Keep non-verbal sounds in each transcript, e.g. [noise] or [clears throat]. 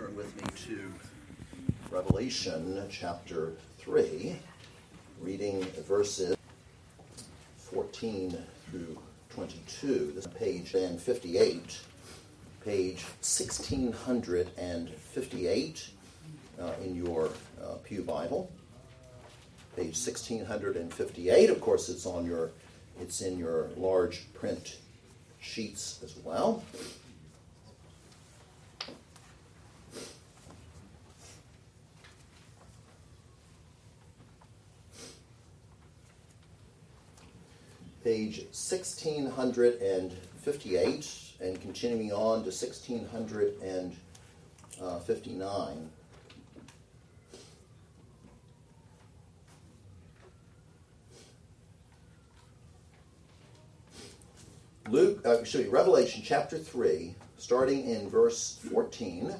turn with me to Revelation chapter 3, reading verses 14 through 22. This is page 58, page 1658 uh, in your uh, Pew Bible. Page 1658, of course, it's on your it's in your large print sheets as well. Page 1658 and continuing on to 1659. Luke, uh, excuse me, Revelation chapter 3, starting in verse 14,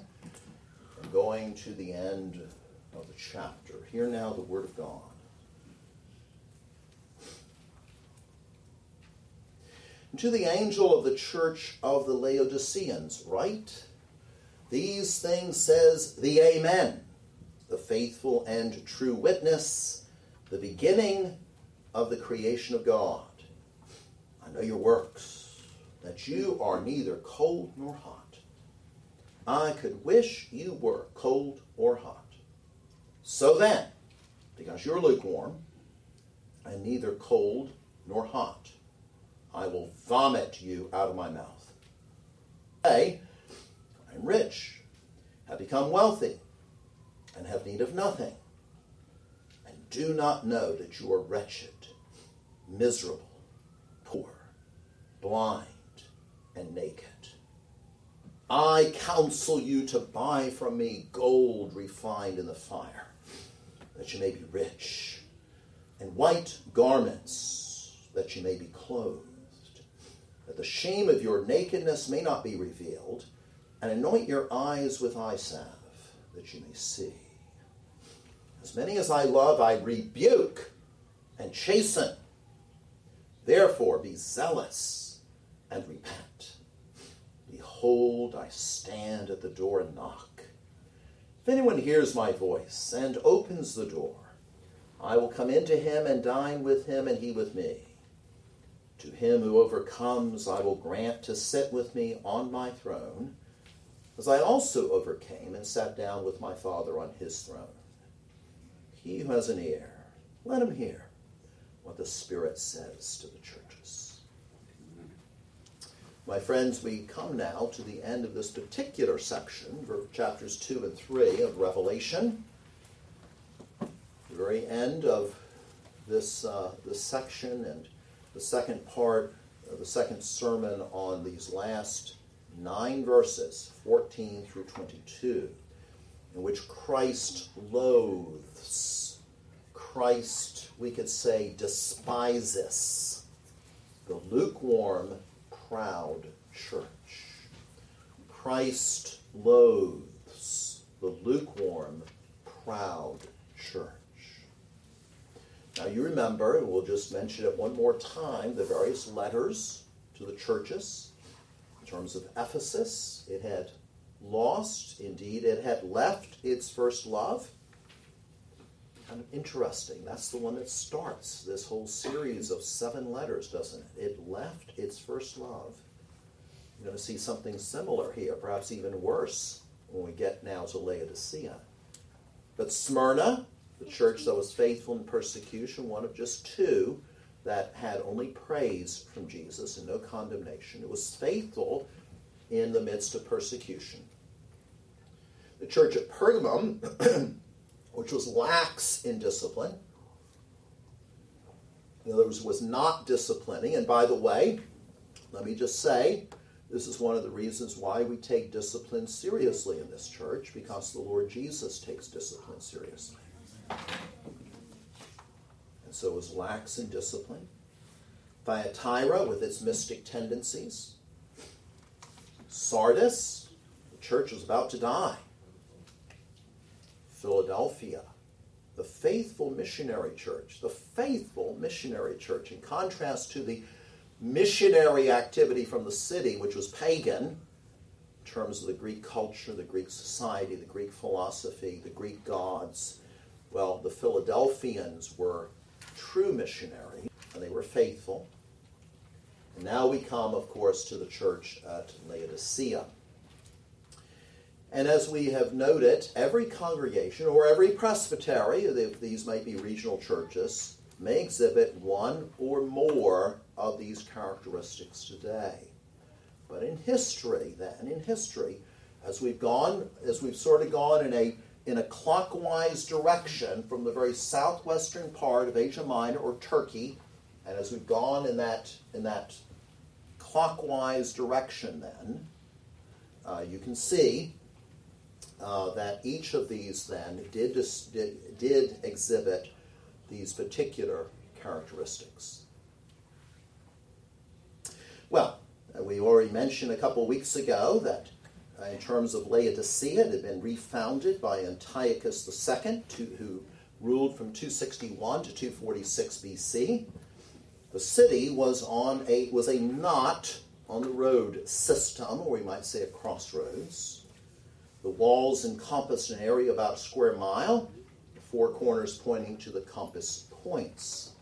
and going to the end of the chapter. Hear now the word of God. To the angel of the church of the Laodiceans, write These things says the Amen, the faithful and true witness, the beginning of the creation of God. I know your works, that you are neither cold nor hot. I could wish you were cold or hot. So then, because you're lukewarm, and neither cold nor hot, I will vomit you out of my mouth. Say, I am rich, have become wealthy, and have need of nothing, and do not know that you are wretched, miserable, poor, blind, and naked. I counsel you to buy from me gold refined in the fire, that you may be rich, and white garments, that you may be clothed that the shame of your nakedness may not be revealed, and anoint your eyes with eye salve, that you may see. As many as I love, I rebuke and chasten. Therefore, be zealous and repent. Behold, I stand at the door and knock. If anyone hears my voice and opens the door, I will come into him and dine with him, and he with me. To him who overcomes, I will grant to sit with me on my throne, as I also overcame and sat down with my Father on his throne. He who has an ear, let him hear what the Spirit says to the churches. My friends, we come now to the end of this particular section, chapters 2 and 3 of Revelation. The very end of this, uh, this section and the second part of the second sermon on these last nine verses, 14 through 22, in which Christ loathes, Christ, we could say, despises the lukewarm, proud church. Christ loathes the lukewarm, proud church. Now, you remember, and we'll just mention it one more time, the various letters to the churches. In terms of Ephesus, it had lost, indeed, it had left its first love. Kind of interesting. That's the one that starts this whole series of seven letters, doesn't it? It left its first love. You're going to see something similar here, perhaps even worse, when we get now to Laodicea. But Smyrna, the church that was faithful in persecution, one of just two that had only praise from Jesus and no condemnation. It was faithful in the midst of persecution. The church at Pergamum, [clears throat] which was lax in discipline, in other words, was not disciplining. And by the way, let me just say, this is one of the reasons why we take discipline seriously in this church, because the Lord Jesus takes discipline seriously. And so was lax in discipline. Thyatira, with its mystic tendencies. Sardis, the church was about to die. Philadelphia, the faithful missionary church, the faithful missionary church, in contrast to the missionary activity from the city, which was pagan, in terms of the Greek culture, the Greek society, the Greek philosophy, the Greek gods. Well, the Philadelphians were true missionaries, and they were faithful. And now we come, of course, to the church at Laodicea. And as we have noted, every congregation or every presbytery, these might be regional churches, may exhibit one or more of these characteristics today. But in history, then, in history, as we've gone, as we've sort of gone in a in a clockwise direction from the very southwestern part of Asia Minor or Turkey, and as we've gone in that in that clockwise direction, then uh, you can see uh, that each of these then did, did, did exhibit these particular characteristics. Well, uh, we already mentioned a couple weeks ago that Uh, in terms of Laodicea, it had been refounded by Antiochus II, who ruled from 261 to 246 BC. The city was on a was a knot on the road system, or we might say a crossroads. The walls encompassed an area about a square mile, the four corners pointing to the compass points.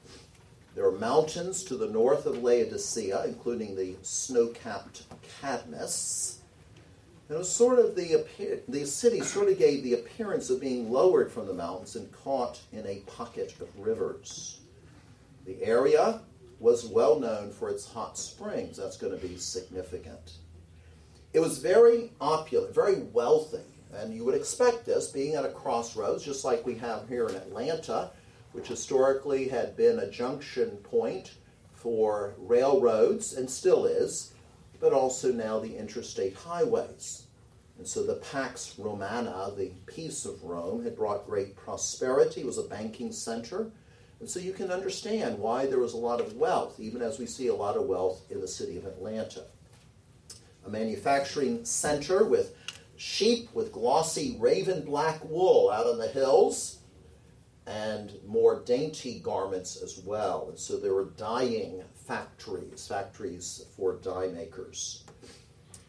There are mountains to the north of Laodicea, including the snow-capped Cadmus. And it was sort of the the city sort of gave the appearance of being lowered from the mountains and caught in a pocket of rivers. The area was well known for its hot springs. That's going to be significant. It was very opulent, very wealthy, and you would expect this being at a crossroads, just like we have here in Atlanta, which historically had been a junction point for railroads and still is, but also now the interstate highways. And so the Pax Romana, the peace of Rome, had brought great prosperity. It was a banking center. And so you can understand why there was a lot of wealth, even as we see a lot of wealth in the city of Atlanta a manufacturing center with sheep with glossy raven black wool out on the hills and more dainty garments as well. And so there were dyeing factories, factories for dye makers.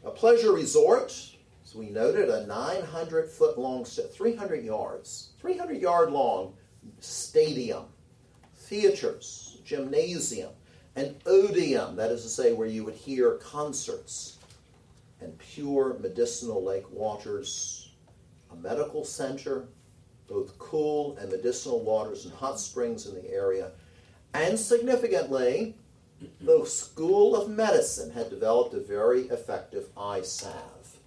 A pleasure resort, as we noted, a 900 foot long, 300 yards, 300 yard long stadium, theaters, gymnasium, an odeum, that is to say, where you would hear concerts and pure medicinal lake waters, a medical center, both cool and medicinal waters and hot springs in the area, and significantly, the School of Medicine had developed a very effective eye salve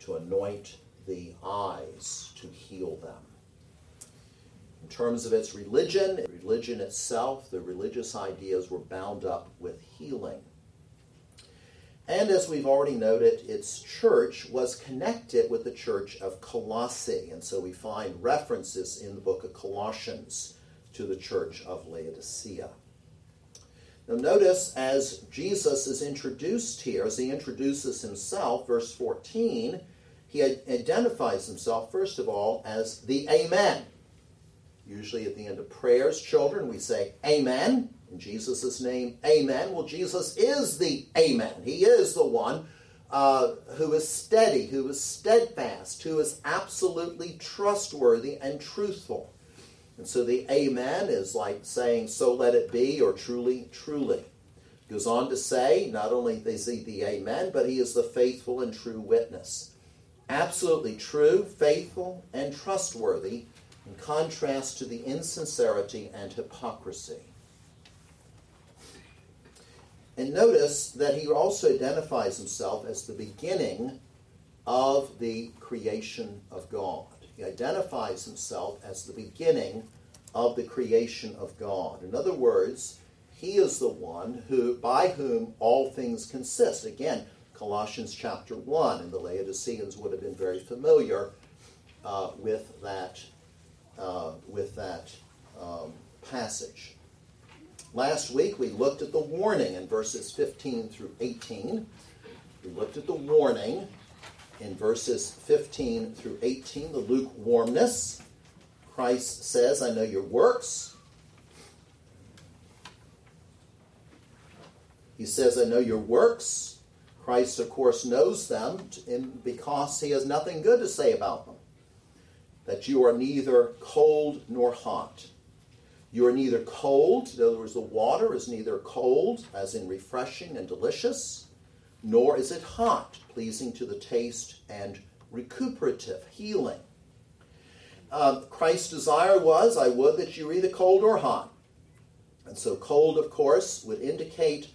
to anoint the eyes to heal them. In terms of its religion, religion itself, the religious ideas were bound up with healing. And as we've already noted, its church was connected with the church of Colossae. And so we find references in the book of Colossians to the church of Laodicea. Now, notice as Jesus is introduced here, as he introduces himself, verse 14, he identifies himself, first of all, as the Amen. Usually at the end of prayers, children, we say Amen. In Jesus' name, amen. Well, Jesus is the amen. He is the one uh, who is steady, who is steadfast, who is absolutely trustworthy and truthful. And so the amen is like saying, so let it be, or truly, truly. Goes on to say, not only is he the amen, but he is the faithful and true witness. Absolutely true, faithful, and trustworthy, in contrast to the insincerity and hypocrisy. And notice that he also identifies himself as the beginning of the creation of God. He identifies himself as the beginning of the creation of God. In other words, he is the one who by whom all things consist. Again, Colossians chapter 1, and the Laodiceans would have been very familiar uh, with that, uh, with that um, passage. Last week we looked at the warning in verses 15 through 18. We looked at the warning in verses 15 through 18, the lukewarmness. Christ says, I know your works. He says, I know your works. Christ, of course, knows them because he has nothing good to say about them. That you are neither cold nor hot. You are neither cold, in other words, the water is neither cold, as in refreshing and delicious, nor is it hot, pleasing to the taste and recuperative, healing. Uh, Christ's desire was, I would that you were either cold or hot. And so, cold, of course, would indicate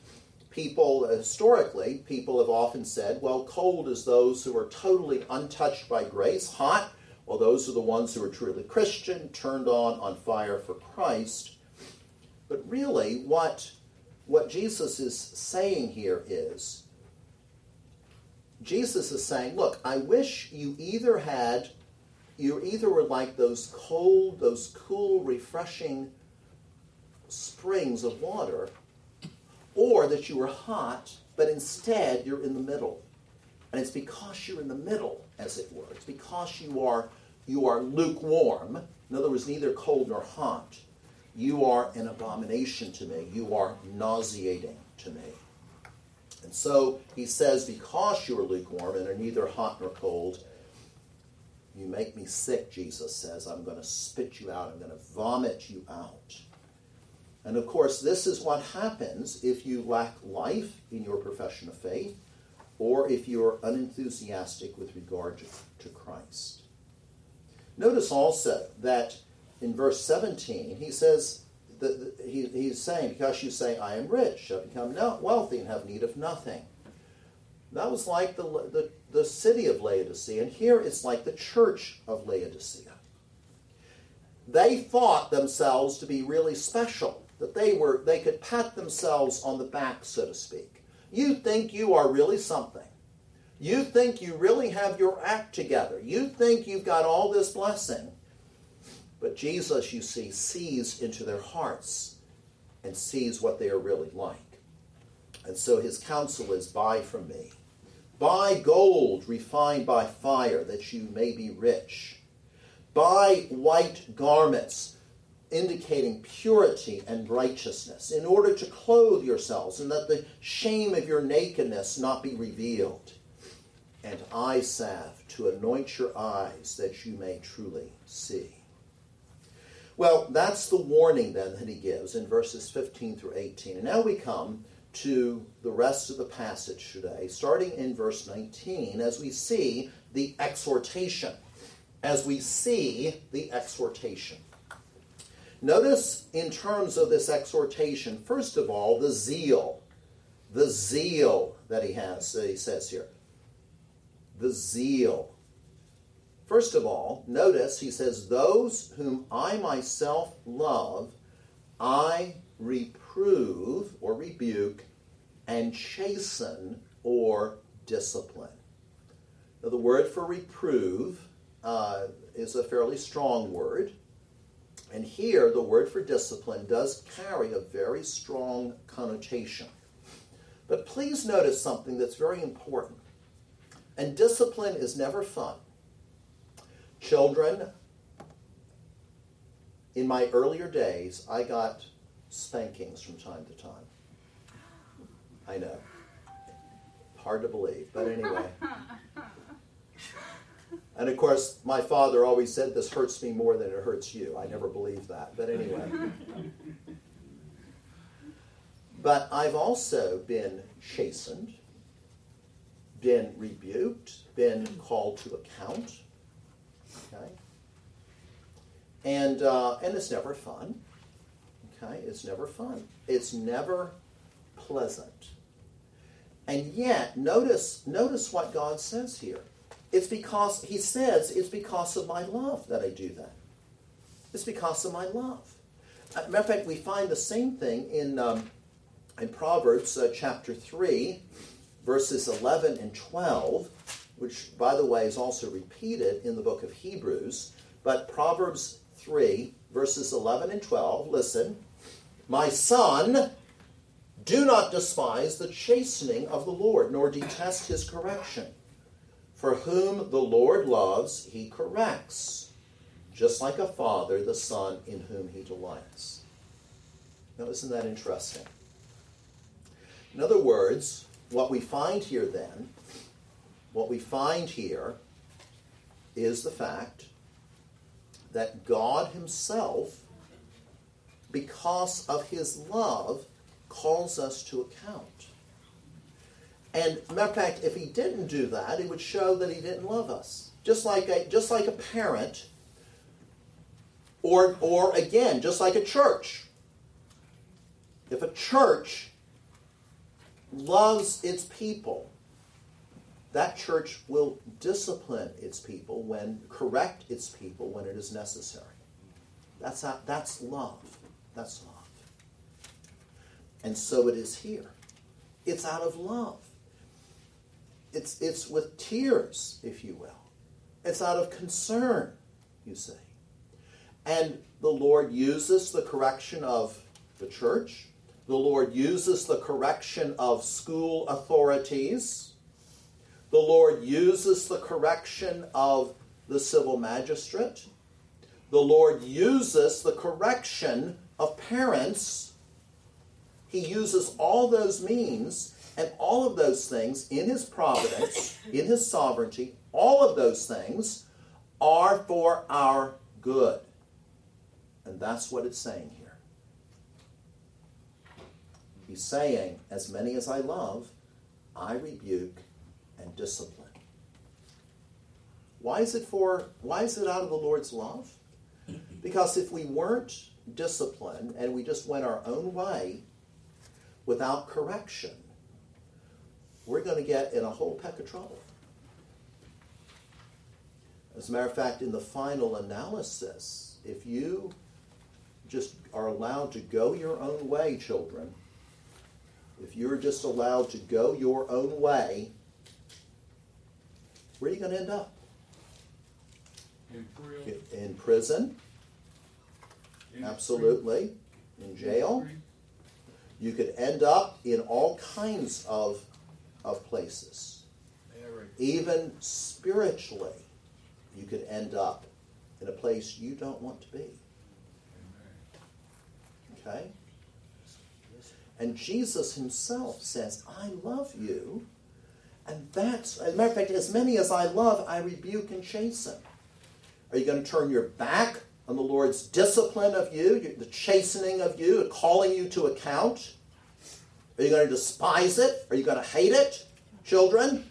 people, historically, people have often said, well, cold is those who are totally untouched by grace. Hot, well, those are the ones who are truly Christian, turned on, on fire for Christ. But really, what, what Jesus is saying here is Jesus is saying, look, I wish you either had, you either were like those cold, those cool, refreshing springs of water, or that you were hot, but instead you're in the middle. And it's because you're in the middle, as it were. It's because you are you are lukewarm. In other words, neither cold nor hot. You are an abomination to me. You are nauseating to me. So he says, Because you are lukewarm and are neither hot nor cold, you make me sick, Jesus says. I'm going to spit you out. I'm going to vomit you out. And of course, this is what happens if you lack life in your profession of faith or if you're unenthusiastic with regard to, to Christ. Notice also that in verse 17, he says, that he, he's saying, because you say, I am rich, shall become wealthy and have need of nothing. That was like the, the, the city of Laodicea, and here it's like the church of Laodicea. They thought themselves to be really special, that they were they could pat themselves on the back, so to speak. You think you are really something. You think you really have your act together. You think you've got all this blessing. But Jesus, you see, sees into their hearts and sees what they are really like. And so his counsel is buy from me. Buy gold refined by fire that you may be rich. Buy white garments indicating purity and righteousness in order to clothe yourselves and that the shame of your nakedness not be revealed and eye salve to anoint your eyes that you may truly see. Well, that's the warning then that he gives in verses 15 through 18. And now we come to the rest of the passage today, starting in verse 19, as we see the exhortation. As we see the exhortation. Notice in terms of this exhortation, first of all, the zeal. The zeal that he has, that he says here the zeal. First of all, notice he says, Those whom I myself love, I reprove or rebuke and chasten or discipline. Now, the word for reprove uh, is a fairly strong word. And here, the word for discipline does carry a very strong connotation. But please notice something that's very important. And discipline is never fun. Children, in my earlier days, I got spankings from time to time. I know. Hard to believe, but anyway. And of course, my father always said, This hurts me more than it hurts you. I never believed that, but anyway. but I've also been chastened been rebuked, been called to account. Okay? And, uh, and it's never fun. Okay? It's never fun. It's never pleasant. And yet, notice, notice what God says here. It's because, he says, it's because of my love that I do that. It's because of my love. Uh, matter of fact, we find the same thing in, um, in Proverbs uh, chapter 3, verses 11 and 12, which, by the way, is also repeated in the book of Hebrews. But Proverbs 3, verses 11 and 12, listen. My son, do not despise the chastening of the Lord, nor detest his correction. For whom the Lord loves, he corrects, just like a father the son in whom he delights. Now, isn't that interesting? In other words, what we find here then, what we find here is the fact that God Himself, because of His love, calls us to account. And matter of fact, if He didn't do that, it would show that He didn't love us. Just like a, just like a parent, or, or again, just like a church. If a church loves its people, that church will discipline its people when correct its people when it is necessary. That's how, that's love. That's love. And so it is here. It's out of love. It's it's with tears, if you will. It's out of concern, you see. And the Lord uses the correction of the church. The Lord uses the correction of school authorities the Lord uses the correction of the civil magistrate. The Lord uses the correction of parents. He uses all those means and all of those things in His providence, [laughs] in His sovereignty, all of those things are for our good. And that's what it's saying here. He's saying, As many as I love, I rebuke and discipline. Why is it for why is it out of the Lord's love? Because if we weren't disciplined and we just went our own way without correction, we're going to get in a whole peck of trouble. As a matter of fact, in the final analysis, if you just are allowed to go your own way, children, if you're just allowed to go your own way, where are you going to end up? In prison. In prison, In absolutely. In jail. You could end up in all kinds of, of places. Even spiritually, you could end up in a place you don't want to be. Okay? And Jesus himself says, I love you. And that's, as a matter of fact, as many as I love, I rebuke and chasten. Are you going to turn your back on the Lord's discipline of you, the chastening of you, calling you to account? Are you going to despise it? Are you going to hate it, children?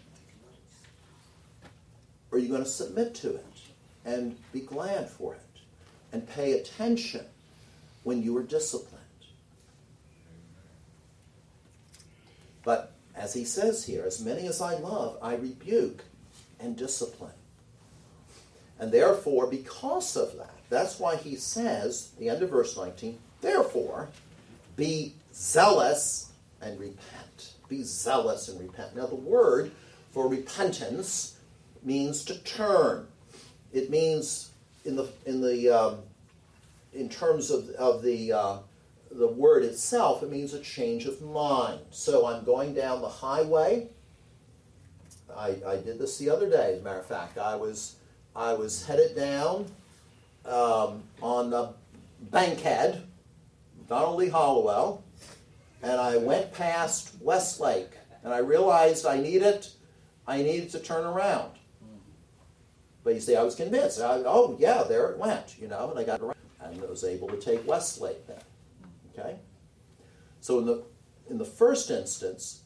Or are you going to submit to it and be glad for it and pay attention when you are disciplined? But as he says here, as many as I love, I rebuke and discipline. And therefore, because of that, that's why he says, the end of verse 19, therefore, be zealous and repent. Be zealous and repent. Now, the word for repentance means to turn. It means, in the in the um, in terms of of the uh, the word itself, it means a change of mind. So I'm going down the highway. I, I did this the other day, as a matter of fact. I was I was headed down um, on the Bankhead, Lee Hollowell, and I went past Westlake, and I realized I needed I needed to turn around. But you see, I was convinced. I, oh yeah, there it went, you know, and I got around and was able to take Westlake then. Okay? So in the in the first instance,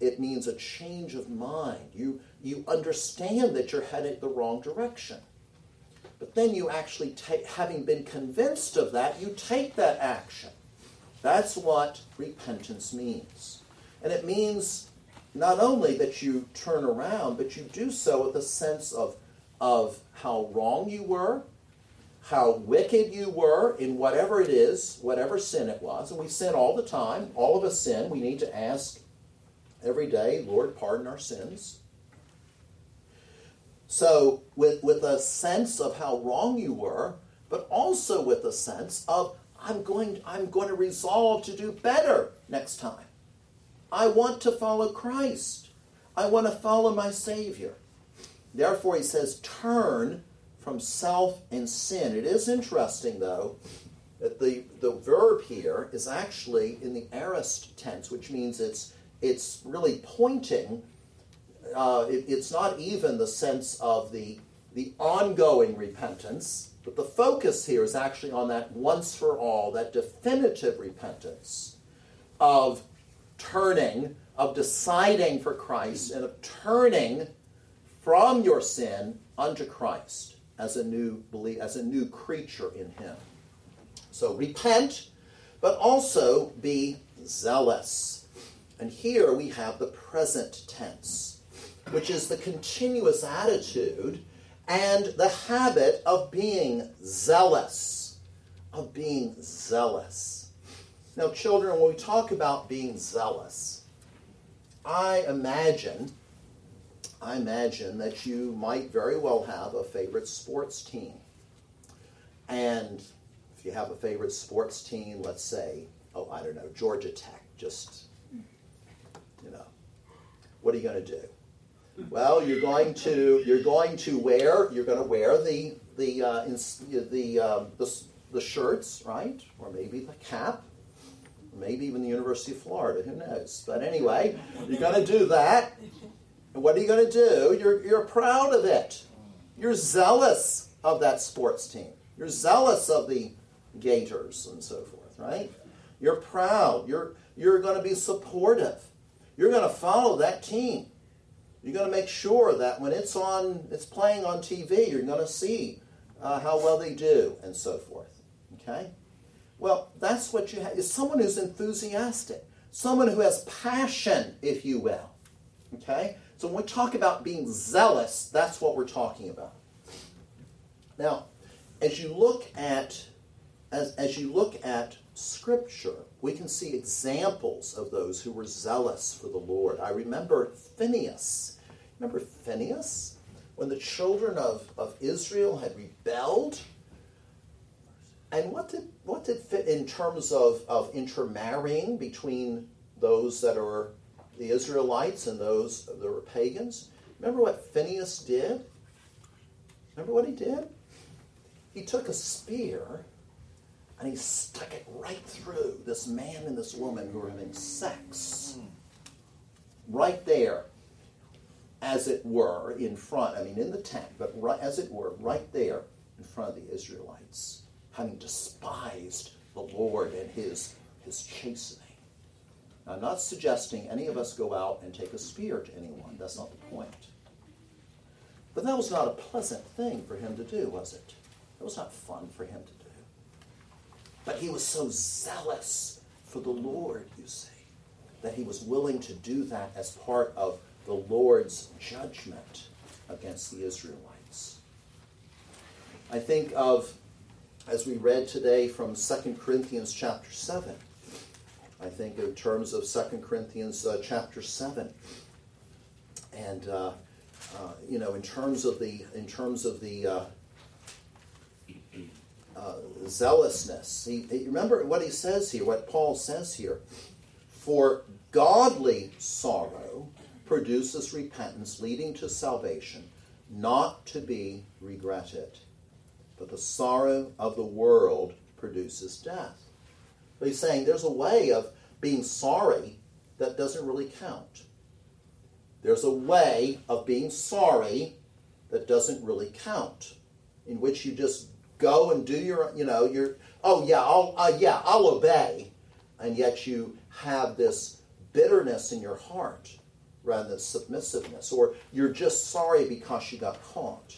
it means a change of mind. You you understand that you're headed the wrong direction. But then you actually take having been convinced of that, you take that action. That's what repentance means. And it means not only that you turn around, but you do so with a sense of, of how wrong you were, how wicked you were in whatever it is, whatever sin it was. And we sin all the time. All of us sin. We need to ask every day, Lord, pardon our sins. So, with, with a sense of how wrong you were, but also with a sense of, I'm going, I'm going to resolve to do better next time. I want to follow Christ. I want to follow my Savior. Therefore, he says, turn from self and sin. It is interesting, though, that the, the verb here is actually in the aorist tense, which means it's it's really pointing. Uh, it, it's not even the sense of the the ongoing repentance, but the focus here is actually on that once for all, that definitive repentance of turning, of deciding for Christ, and of turning from your sin unto Christ as a new belief, as a new creature in Him. So repent, but also be zealous. And here we have the present tense, which is the continuous attitude and the habit of being zealous. Of being zealous. Now, children, when we talk about being zealous, I imagine, I imagine that you might very well have a favorite sports team. And if you have a favorite sports team, let's say, oh, I don't know, Georgia Tech, just, you know, what are you going to do? Well, you're going to you're going to wear you're going to wear the the uh, ins- the, um, the the shirts, right? Or maybe the cap, maybe even the University of Florida. Who knows? But anyway, you're going to do that. And what are you going to do? You're you're proud of it. You're zealous of that sports team. You're zealous of the Gators and so forth, right? You're proud. You're you're going to be supportive. You're going to follow that team. You're going to make sure that when it's on, it's playing on TV, you're going to see uh, how well they do and so forth. Okay? Well, that's what you have. Is someone who's enthusiastic, someone who has passion, if you will. Okay? So when we talk about being zealous, that's what we're talking about. Now, as you look at as, as you look at Scripture, we can see examples of those who were zealous for the Lord. I remember Phineas Remember Phineas? When the children of, of Israel had rebelled? And what did what did fit in terms of, of intermarrying between those that are the Israelites and those that were pagans? Remember what Phineas did? Remember what he did? He took a spear and he stuck it right through this man and this woman who were having sex. Right there as it were, in front, I mean, in the tent, but right, as it were, right there in front of the Israelites, having despised the Lord and his, his chastening. Now, I'm not suggesting any of us go out and take a spear to anyone. That's not the point. But that was not a pleasant thing for him to do, was it? It was not fun for him to do. But he was so zealous for the Lord, you see, that he was willing to do that as part of the Lord's judgment against the Israelites. I think of, as we read today from 2 Corinthians chapter 7, I think in terms of 2 Corinthians uh, chapter 7. And, uh, uh, you know, in terms of the, in terms of the, uh, uh, zealousness. He, he, remember what he says here, what Paul says here. For godly sorrow produces repentance leading to salvation, not to be regretted. But the sorrow of the world produces death. But he's saying there's a way of being sorry that doesn't really count. There's a way of being sorry that doesn't really count, in which you just go and do your, you know, your, oh yeah, I'll, uh, yeah, I'll obey, and yet you have this bitterness in your heart rather than submissiveness, or you're just sorry because you got caught.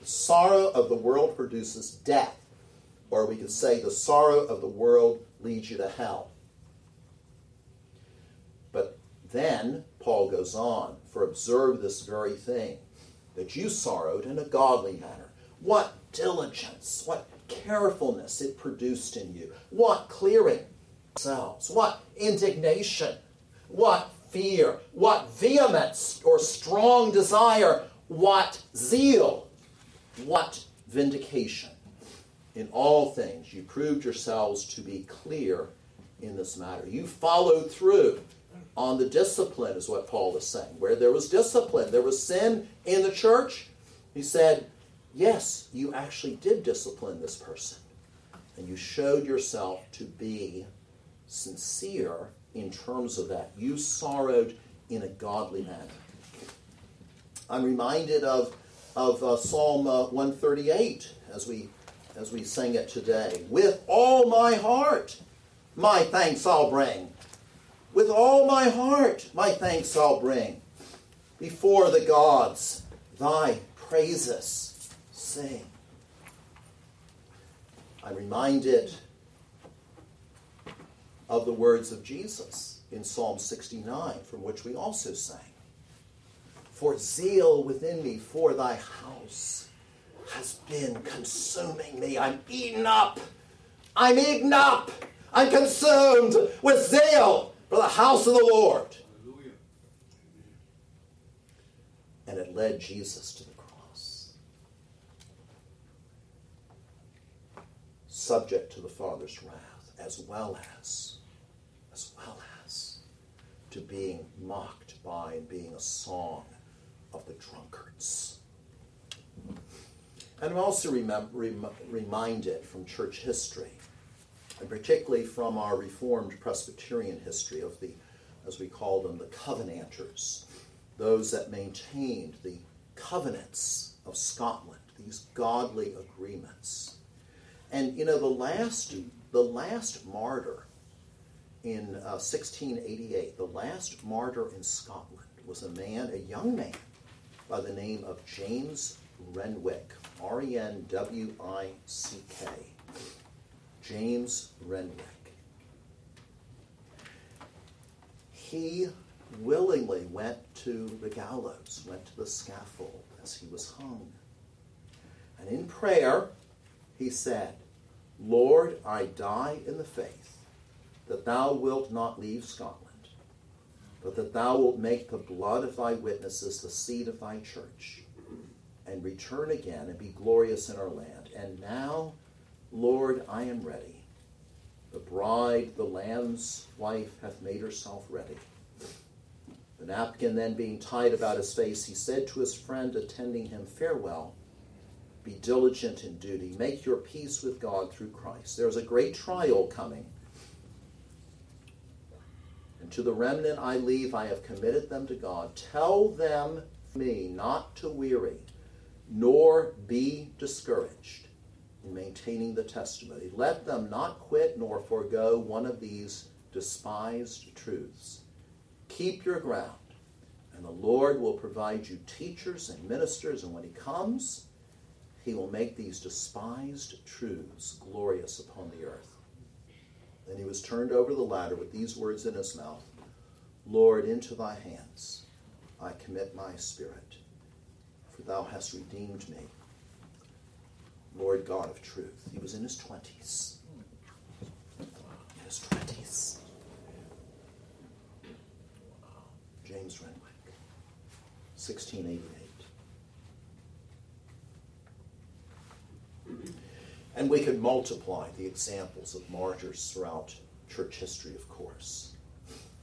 The sorrow of the world produces death, or we could say the sorrow of the world leads you to hell. But then Paul goes on, for observe this very thing, that you sorrowed in a godly manner. What diligence, what carefulness it produced in you, what clearing selves, what indignation, what fear, what vehemence or strong desire, what zeal, what vindication. In all things, you proved yourselves to be clear in this matter. You followed through on the discipline, is what Paul is saying. Where there was discipline, there was sin in the church. He said, Yes, you actually did discipline this person. And you showed yourself to be sincere in terms of that. You sorrowed in a godly manner. I'm reminded of, of uh, Psalm uh, 138 as we, as we sing it today. With all my heart, my thanks I'll bring. With all my heart, my thanks I'll bring. Before the gods, thy praises sing. I'm reminded of the words of Jesus in Psalm 69, from which we also sang. For zeal within me for thy house has been consuming me. I'm eaten up. I'm eaten up. I'm consumed with zeal for the house of the Lord. Hallelujah. And it led Jesus to the cross. Subject to the Father's wrath, as well as, as well as, to being mocked by and being a song of the drunkards. And I'm also remem- rem- reminded from church history, and particularly from our Reformed Presbyterian history of the, as we call them, the Covenanters, those that maintained the covenants of Scotland, these godly agreements. And you know, the last, the last martyr in uh, 1688, the last martyr in Scotland was a man, a young man, by the name of James Renwick, R E N W I C K. James Renwick. He willingly went to the gallows, went to the scaffold as he was hung. And in prayer, he said, Lord, I die in the faith that thou wilt not leave Scotland, but that thou wilt make the blood of thy witnesses the seed of thy church, and return again and be glorious in our land. And now, Lord, I am ready. The bride, the lamb's wife, hath made herself ready. The napkin then being tied about his face, he said to his friend attending him, Farewell. Be diligent in duty. Make your peace with God through Christ. There is a great trial coming. And to the remnant I leave, I have committed them to God. Tell them me not to weary, nor be discouraged in maintaining the testimony. Let them not quit nor forego one of these despised truths. Keep your ground, and the Lord will provide you teachers and ministers, and when He comes, He will make these despised truths glorious upon the earth. Then he was turned over the ladder with these words in his mouth Lord, into thy hands I commit my spirit, for thou hast redeemed me. Lord God of truth. He was in his 20s. In his 20s. James Renwick, 1688. And we could multiply the examples of martyrs throughout church history, of course.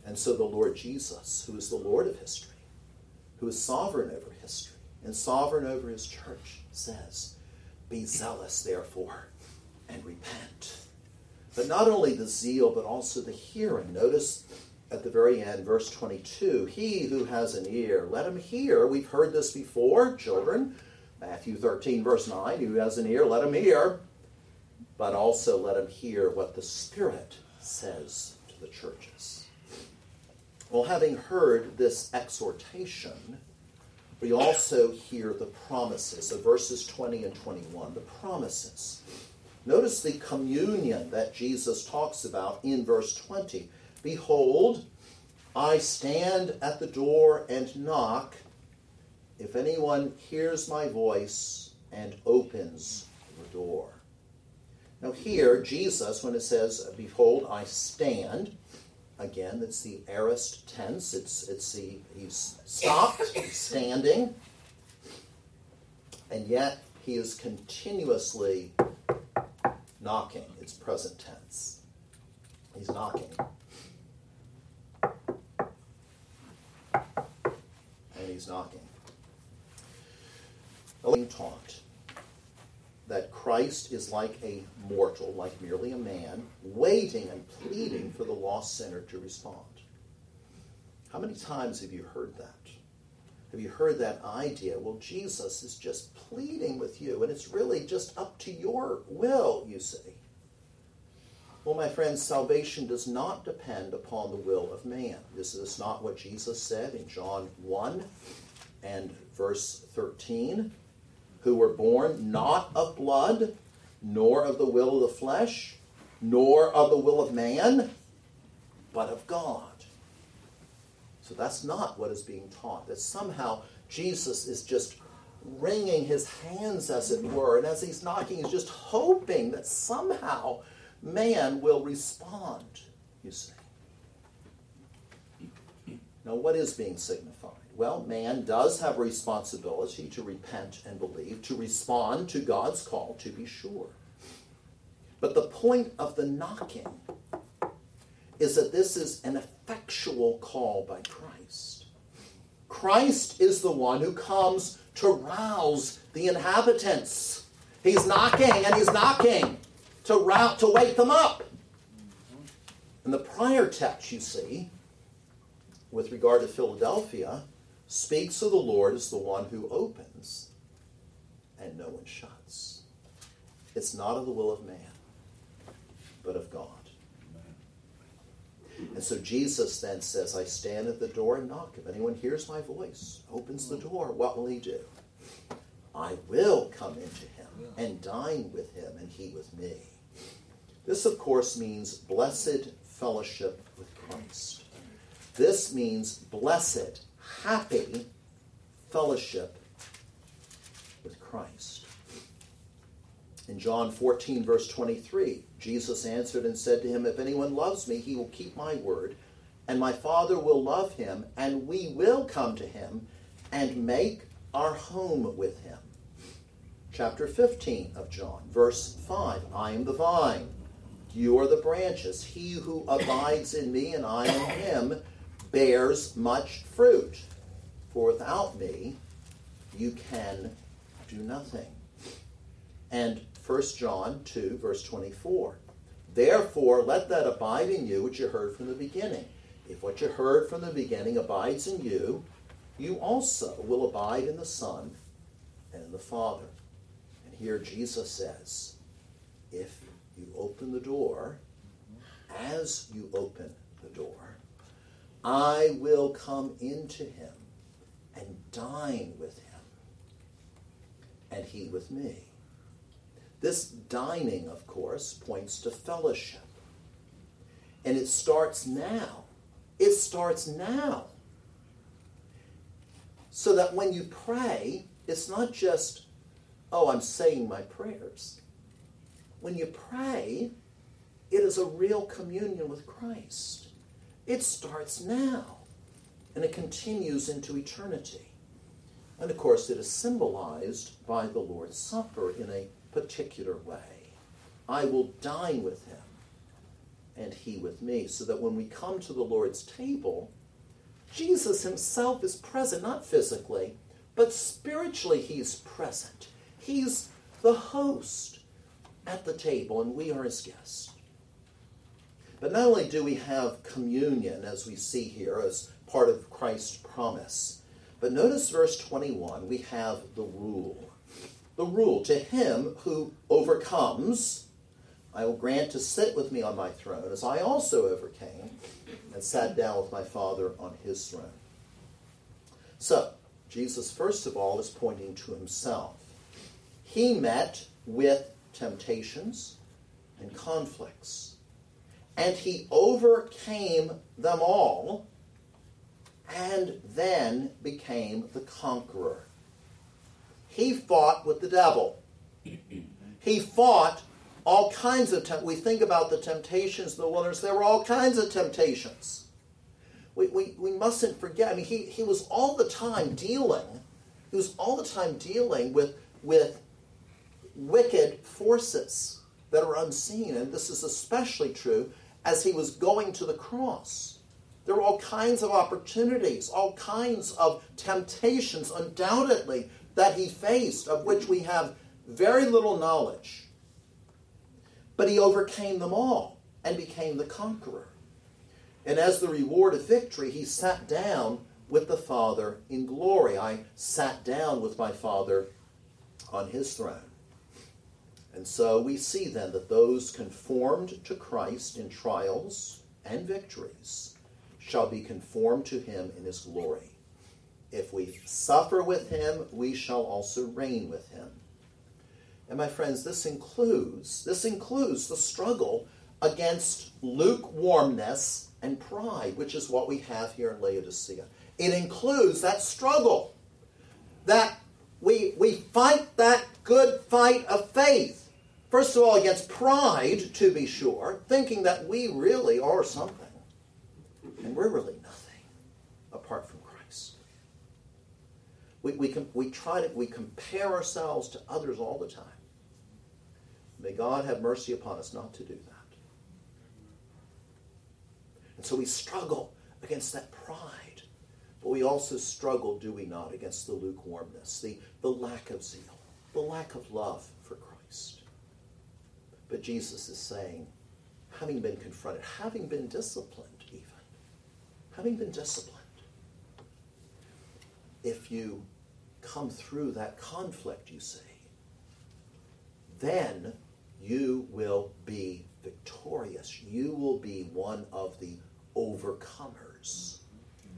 And so the Lord Jesus, who is the Lord of history, who is sovereign over and sovereign over his church, says, Be zealous, therefore, and repent. But not only the zeal, but also the hearing. Notice at the very end, verse 22 He who has an ear, let him hear. We've heard this before, children. Matthew 13, verse 9 He who has an ear, let him hear. But also let him hear what the Spirit says to the churches. Well, having heard this exhortation, we also hear the promises of verses 20 and 21. The promises. Notice the communion that Jesus talks about in verse 20. Behold, I stand at the door and knock. If anyone hears my voice and opens the door. Now, here, Jesus, when it says, Behold, I stand, again, it's the aorist tense. It's, it's the, he's stopped, he's standing, and yet he is continuously knocking. It's present tense. He's knocking. And he's knocking. Being taught that Christ is like a mortal, like merely a man, waiting and pleading for the lost sinner to respond. How many times have you heard that? Have you heard that idea? Well, Jesus is just pleading with you, and it's really just up to your will, you see. Well, my friends, salvation does not depend upon the will of man. This is not what Jesus said in John 1 and verse 13 who were born not of blood, nor of the will of the flesh, nor of the will of man, but of God. So that's not what is being taught. That somehow Jesus is just wringing his hands, as it were, and as he's knocking, he's just hoping that somehow man will respond, you see. Now, what is being signified? Well, man does have responsibility to repent and believe, to respond to God's call, to be sure. But the point of the knocking is that this is an effectual call by Christ. Christ is the one who comes to rouse the inhabitants. He's knocking and he's knocking to route to wake them up. In the prior text, you see, with regard to Philadelphia, speaks of the Lord as the one who opens and no one shuts. It's not of the will of man, but of God. And so Jesus then says, I stand at the door and knock. If anyone hears my voice, opens the door, what will he do? I will come into him and dine with him and he with me. This, of course, means blessed fellowship with Christ. This means blessed happy fellowship with Christ. In John 14, verse 23, Jesus answered and said to him, If anyone loves me, he will keep my word, and my Father will love him, and we will come to him and make our home with him. Chapter 15 of John, verse 5 I am the vine, you are the branches. He who abides in me and I in him bears much fruit. For without me, you can do nothing. And 1 John 2, verse 24. Therefore, let that abide in you which you heard from the beginning. If what you heard from the beginning abides in you, you also will abide in the Son and in the Father. And here Jesus says, if you open the door, as you open the door, I will come into him and dine with him, and he with me. This dining, of course, points to fellowship. And it starts now. It starts now. So that when you pray, it's not just, oh, I'm saying my prayers. When you pray, it is a real communion with Christ. It starts now and it continues into eternity. And of course, it is symbolized by the Lord's Supper in a particular way. I will dine with him, and he with me, so that when we come to the Lord's table, Jesus himself is present, not physically, but spiritually, he's present. He's the host at the table, and we are his guests. But not only do we have communion, as we see here, as part of Christ's promise, but notice verse 21, we have the rule. The rule to him who overcomes, I will grant to sit with me on my throne, as I also overcame and sat down with my Father on his throne. So, Jesus, first of all, is pointing to himself. He met with temptations and conflicts, and he overcame them all and then became the conqueror. He fought with the devil. He fought all kinds of tem- we think about the temptations in the wilderness there were all kinds of temptations we, we, we mustn't forget i mean he, he was all the time dealing he was all the time dealing with with wicked forces that are unseen and this is especially true as he was going to the cross there were all kinds of opportunities, all kinds of temptations, undoubtedly, that he faced, of which we have very little knowledge. But he overcame them all and became the conqueror. And as the reward of victory, he sat down with the Father in glory. I sat down with my Father on his throne. And so we see then that those conformed to Christ in trials and victories shall be conformed to him in his glory. If we suffer with him, we shall also reign with him. And my friends, this includes this includes the struggle against lukewarmness and pride, which is what we have here in Laodicea. It includes that struggle. That we we fight that good fight of faith. First of all, against pride, to be sure, thinking that we really are something. And we're really nothing apart from Christ. We, we, we try to we compare ourselves to others all the time. May God have mercy upon us not to do that. And so we struggle against that pride. But we also struggle, do we not, against the lukewarmness, the, the lack of zeal, the lack of love for Christ. But Jesus is saying, having been confronted, having been disciplined, even, having been disciplined, if you come through that conflict, you see, then you will be victorious. You will be one of the overcomers.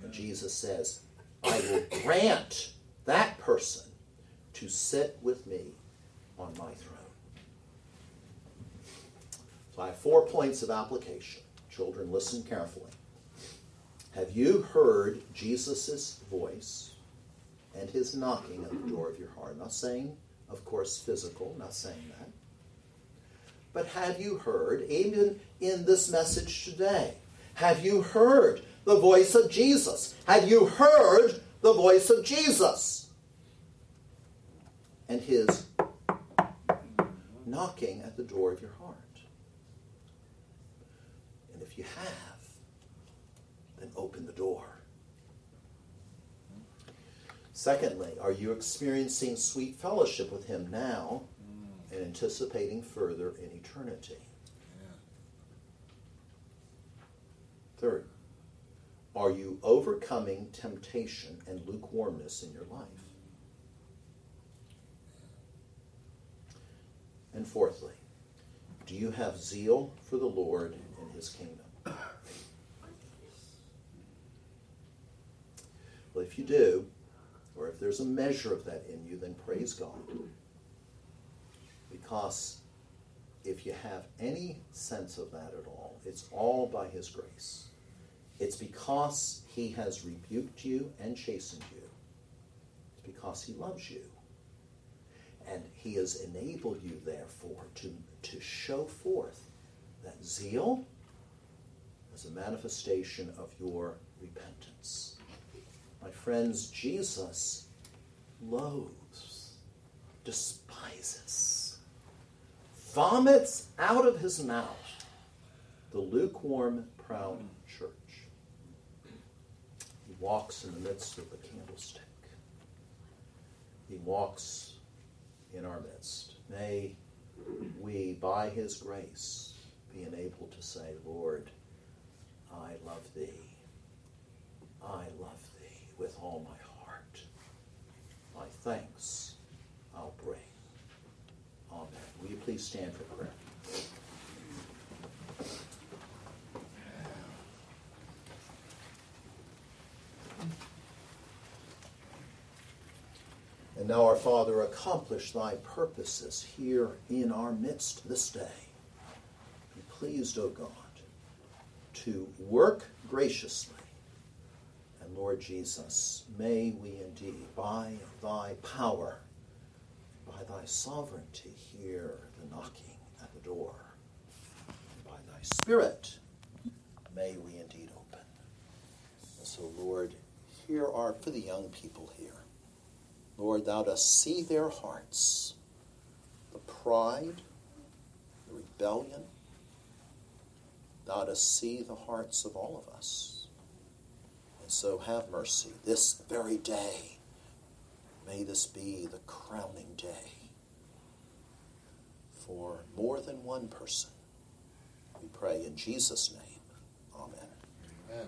And Jesus says, I will grant that person to sit with me on my throne. So I have four points of application. Children, listen carefully. Have you heard Jesus' voice and his knocking at the door of your heart? I'm not saying, of course, physical, not saying that. But have you heard, even in this message today, have you heard the voice of Jesus? Have you heard the voice of Jesus? And his knocking at the door of your heart. If you have, then open the door. Secondly, are you experiencing sweet fellowship with him now mm. and anticipating further in eternity? Third, are you overcoming temptation and lukewarmness in your life? And fourthly, do you have zeal for the Lord his kingdom? Well, if you do, or if there's a measure of that in you, then praise God. Because if you have any sense of that at all, it's all by His grace. It's because He has rebuked you and chastened you. It's because He loves you. And He has enabled you, therefore, to, to show forth that zeal as a manifestation of your repentance. My friends, Jesus loathes, despises, vomits out of his mouth the lukewarm, proud church. He walks in the midst of the candlestick. He walks in our midst. May we, by his grace, be enabled to say, Lord, I love thee. I love thee with all my heart. My thanks I'll bring. Amen. Will you please stand for prayer? And now, our Father, accomplish thy purposes here in our midst this day. Be pleased, O God, to work graciously. And Lord Jesus, may we indeed, by thy power, by thy sovereignty, hear the knocking at the door. And by thy Spirit, may we indeed open. And so, Lord, here are for the young people here. Lord, thou dost see their hearts, the pride, the rebellion. Thou dost see the hearts of all of us. And so have mercy this very day. May this be the crowning day for more than one person. We pray in Jesus' name. Amen. Amen.